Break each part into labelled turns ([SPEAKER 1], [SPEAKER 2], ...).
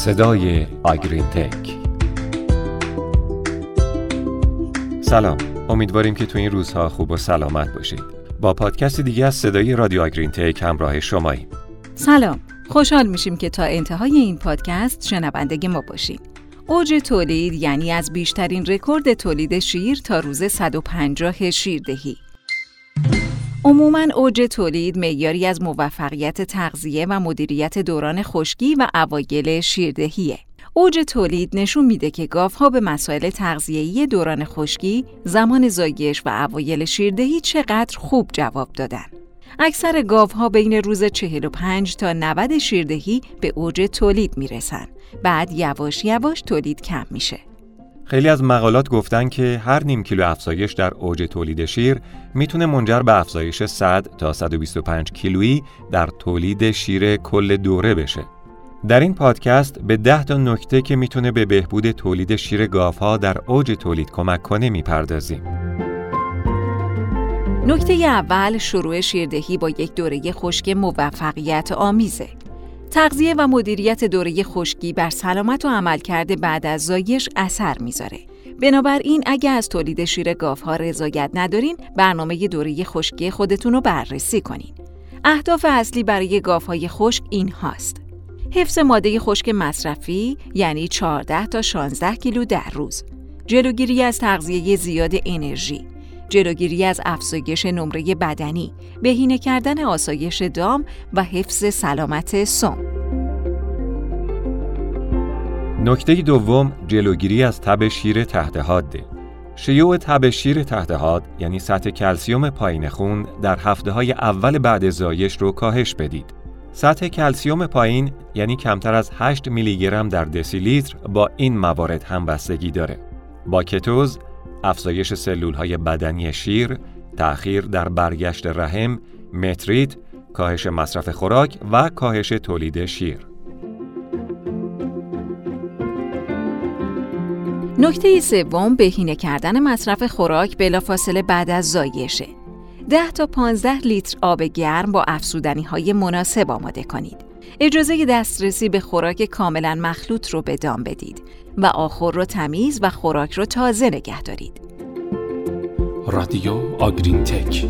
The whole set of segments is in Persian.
[SPEAKER 1] صدای آگرین تک سلام. امیدواریم که تو این روزها خوب و سلامت باشید. با پادکست دیگه از صدای رادیو آگرین تک همراه شماییم.
[SPEAKER 2] سلام. خوشحال میشیم که تا انتهای این پادکست شنونده ما باشید. اوج تولید یعنی از بیشترین رکورد تولید شیر تا روز 150 شیردهی عموما اوج تولید معیاری از موفقیت تغذیه و مدیریت دوران خشکی و اوایل شیردهیه. اوج تولید نشون میده که گاوها به مسائل تغذیه‌ای دوران خشکی، زمان زایش و اوایل شیردهی چقدر خوب جواب دادن. اکثر گاوها بین روز 45 تا 90 شیردهی به اوج تولید می‌رسن. بعد یواش یواش تولید کم میشه.
[SPEAKER 1] خیلی از مقالات گفتن که هر نیم کیلو افزایش در اوج تولید شیر می‌تونه منجر به افزایش 100 تا 125 کیلویی در تولید شیر کل دوره بشه. در این پادکست به 10 تا نکته که می‌تونه به بهبود تولید شیر گاوها در اوج تولید کمک کنه می‌پردازیم.
[SPEAKER 2] نکته اول شروع شیردهی با یک دوره خشک موفقیت آمیزه. تغذیه و مدیریت دوره خشکی بر سلامت و عملکرد بعد از زایش اثر می‌ذاره. بنابراین اگه از تولید شیر گاوها رضایت ندارین، برنامه دوره خشکی خودتون رو بررسی کنین. اهداف اصلی برای گاوهای خشک این هاست. حفظ ماده خشک مصرفی یعنی 14 تا 16 کیلو در روز. جلوگیری از تغذیه زیاد انرژی، جلوگیری از افزایش نمره بدنی، بهینه کردن آسایش دام و حفظ سلامت سم.
[SPEAKER 1] نکته دوم جلوگیری از تب شیر تحت حاده. شیوع تب شیر تحت حاد یعنی سطح کلسیوم پایین خون در هفته های اول بعد زایش رو کاهش بدید. سطح کلسیوم پایین یعنی کمتر از 8 میلی گرم در دسیلیتر با این موارد هم بستگی داره. با کتوز افزایش سلول های بدنی شیر، تأخیر در برگشت رحم، متریت، کاهش مصرف خوراک و کاهش تولید شیر.
[SPEAKER 2] نکته سوم بهینه کردن مصرف خوراک بلافاصله بعد از زایشه. 10 تا 15 لیتر آب گرم با افسودنی های مناسب آماده کنید. اجازه دسترسی به خوراک کاملا مخلوط رو به دام بدید و آخر رو تمیز و خوراک رو تازه نگه دارید.
[SPEAKER 1] رادیو آگرین تک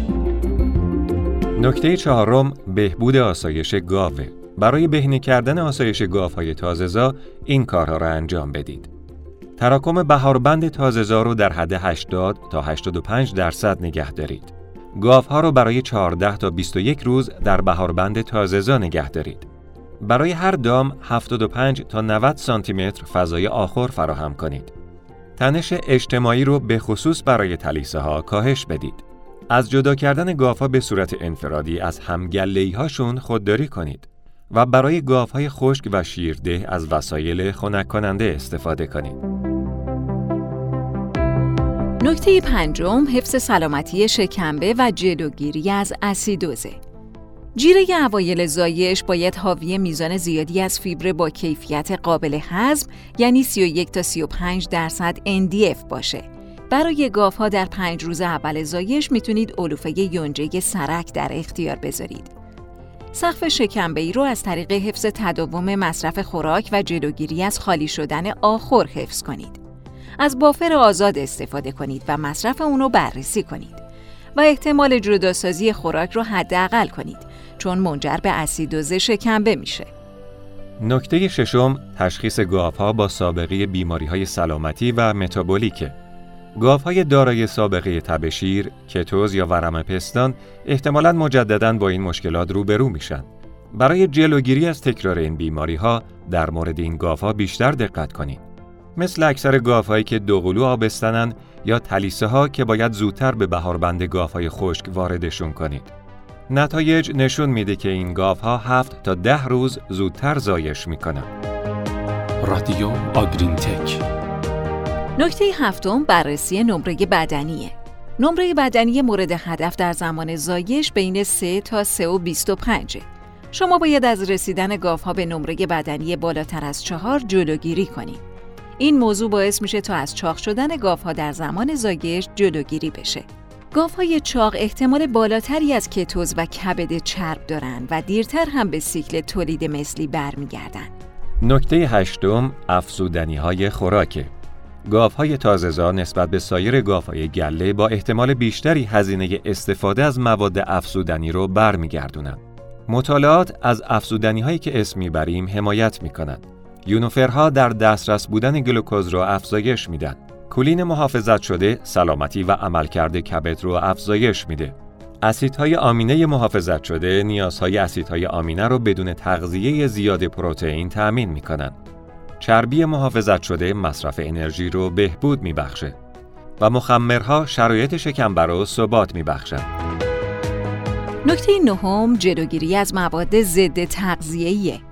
[SPEAKER 1] نکته چهارم بهبود آسایش گاوه. برای بهینه کردن آسایش گاوهای تازه‌زا این کارها را انجام بدید. تراکم بهاربند تازه‌زا رو در حد 80 تا 85 درصد نگه دارید. گاوها رو برای 14 تا 21 روز در بهاربند تازه‌زا نگه دارید. برای هر دام 75 تا 90 سانتی متر فضای آخر فراهم کنید. تنش اجتماعی رو به خصوص برای تلیسه ها کاهش بدید. از جدا کردن گاوها به صورت انفرادی از همگلهی هاشون خودداری کنید و برای گاوهای خشک و شیرده از وسایل خنک کننده استفاده کنید.
[SPEAKER 2] نکته پنجم حفظ سلامتی شکمبه و جلوگیری از اسیدوزه. جیره اوایل زایش باید حاوی میزان زیادی از فیبر با کیفیت قابل هضم یعنی 31 تا 35 درصد NDF باشه. برای ها در پنج روز اول زایش می‌تونید علوفه یونجه سرک در اختیار بذارید. سقف شکمبه ای رو از طریق حفظ تداوم مصرف خوراک و جلوگیری از خالی شدن آخر حفظ کنید. از بافر آزاد استفاده کنید و مصرف اونو بررسی کنید و احتمال جداسازی خوراک رو حداقل کنید چون منجر به اسیدوز شکمبه میشه.
[SPEAKER 1] نکته ششم تشخیص گاوها با سابقه بیماری های سلامتی و متابولیکه. گاوهای دارای سابقه تب شیر، کتوز یا ورم پستان احتمالاً مجددا با این مشکلات روبرو میشن. برای جلوگیری از تکرار این بیماری ها در مورد این گاوها بیشتر دقت کنید. مثل اکثر گاوهایی که دوقلو آبستنن یا تلیسه ها که باید زودتر به بهاربند گاوهای خشک واردشون کنید. نتایج نشون میده که این گاوها هفت تا ده روز زودتر زایش می‌کنن.
[SPEAKER 2] رادیو آگرین تک نکته هفتم بررسی نمره بدنیه. نمره بدنی مورد هدف در زمان زایش بین 3 تا 3 و 25 شما باید از رسیدن گاوها به نمره بدنی بالاتر از چهار جلوگیری کنید. این موضوع باعث میشه تا از چاق شدن گاوها در زمان زایش جلوگیری بشه. گاوهای چاق احتمال بالاتری از کتوز و کبد چرب دارند و دیرتر هم به سیکل تولید مثلی برمیگردن.
[SPEAKER 1] نکته هشتم افزودنی های خوراکه. گاف های تازهزا نسبت به سایر گاف های گله با احتمال بیشتری هزینه استفاده از مواد افزودنی رو برمیگردونن. مطالعات از افزودنی هایی که اسم می‌بریم حمایت می‌کنند. یونوفرها در دسترس بودن گلوکوز را افزایش میدن. کولین محافظت شده سلامتی و عملکرد کبد رو افزایش میده. اسیدهای آمینه محافظت شده نیازهای اسیدهای آمینه رو بدون تغذیه زیاد پروتئین تأمین می‌کنن. چربی محافظت شده مصرف انرژی رو بهبود میبخشه و مخمرها شرایط شکمبر رو ثبات میبخشند.
[SPEAKER 2] نکته نهم جلوگیری از مواد ضد تغذیه‌ایه.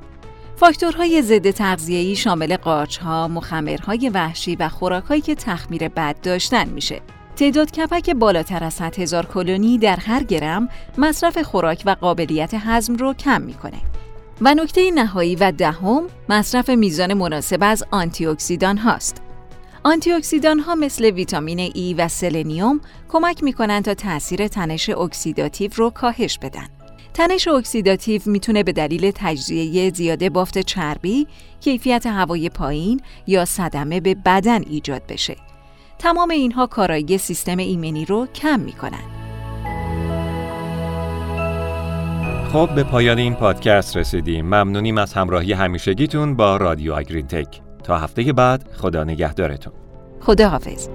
[SPEAKER 2] فاکتورهای ضد تغذیه‌ای شامل قارچها، مخمرهای وحشی و خوراکهایی که تخمیر بد داشتن میشه. تعداد کپک بالاتر از 100 هزار کلونی در هر گرم مصرف خوراک و قابلیت هضم رو کم می‌کنه. و نکته نهایی و دهم مصرف میزان مناسب از آنتی اکسیدان هاست. آنتی اکسیدان ها مثل ویتامین ای و سلنیوم کمک می کنند تا تاثیر تنش اکسیداتیو رو کاهش بدن. تنش اکسیداتیو می‌تونه به دلیل تجزیه زیاده بافت چربی، کیفیت هوای پایین یا صدمه به بدن ایجاد بشه. تمام اینها کارایی سیستم ایمنی رو کم می‌کنن.
[SPEAKER 1] خب به پایان این پادکست رسیدیم. ممنونیم از همراهی همیشگیتون با رادیو آگرین تک. تا هفته بعد خدا نگهدارتون.
[SPEAKER 2] خدا حافظ.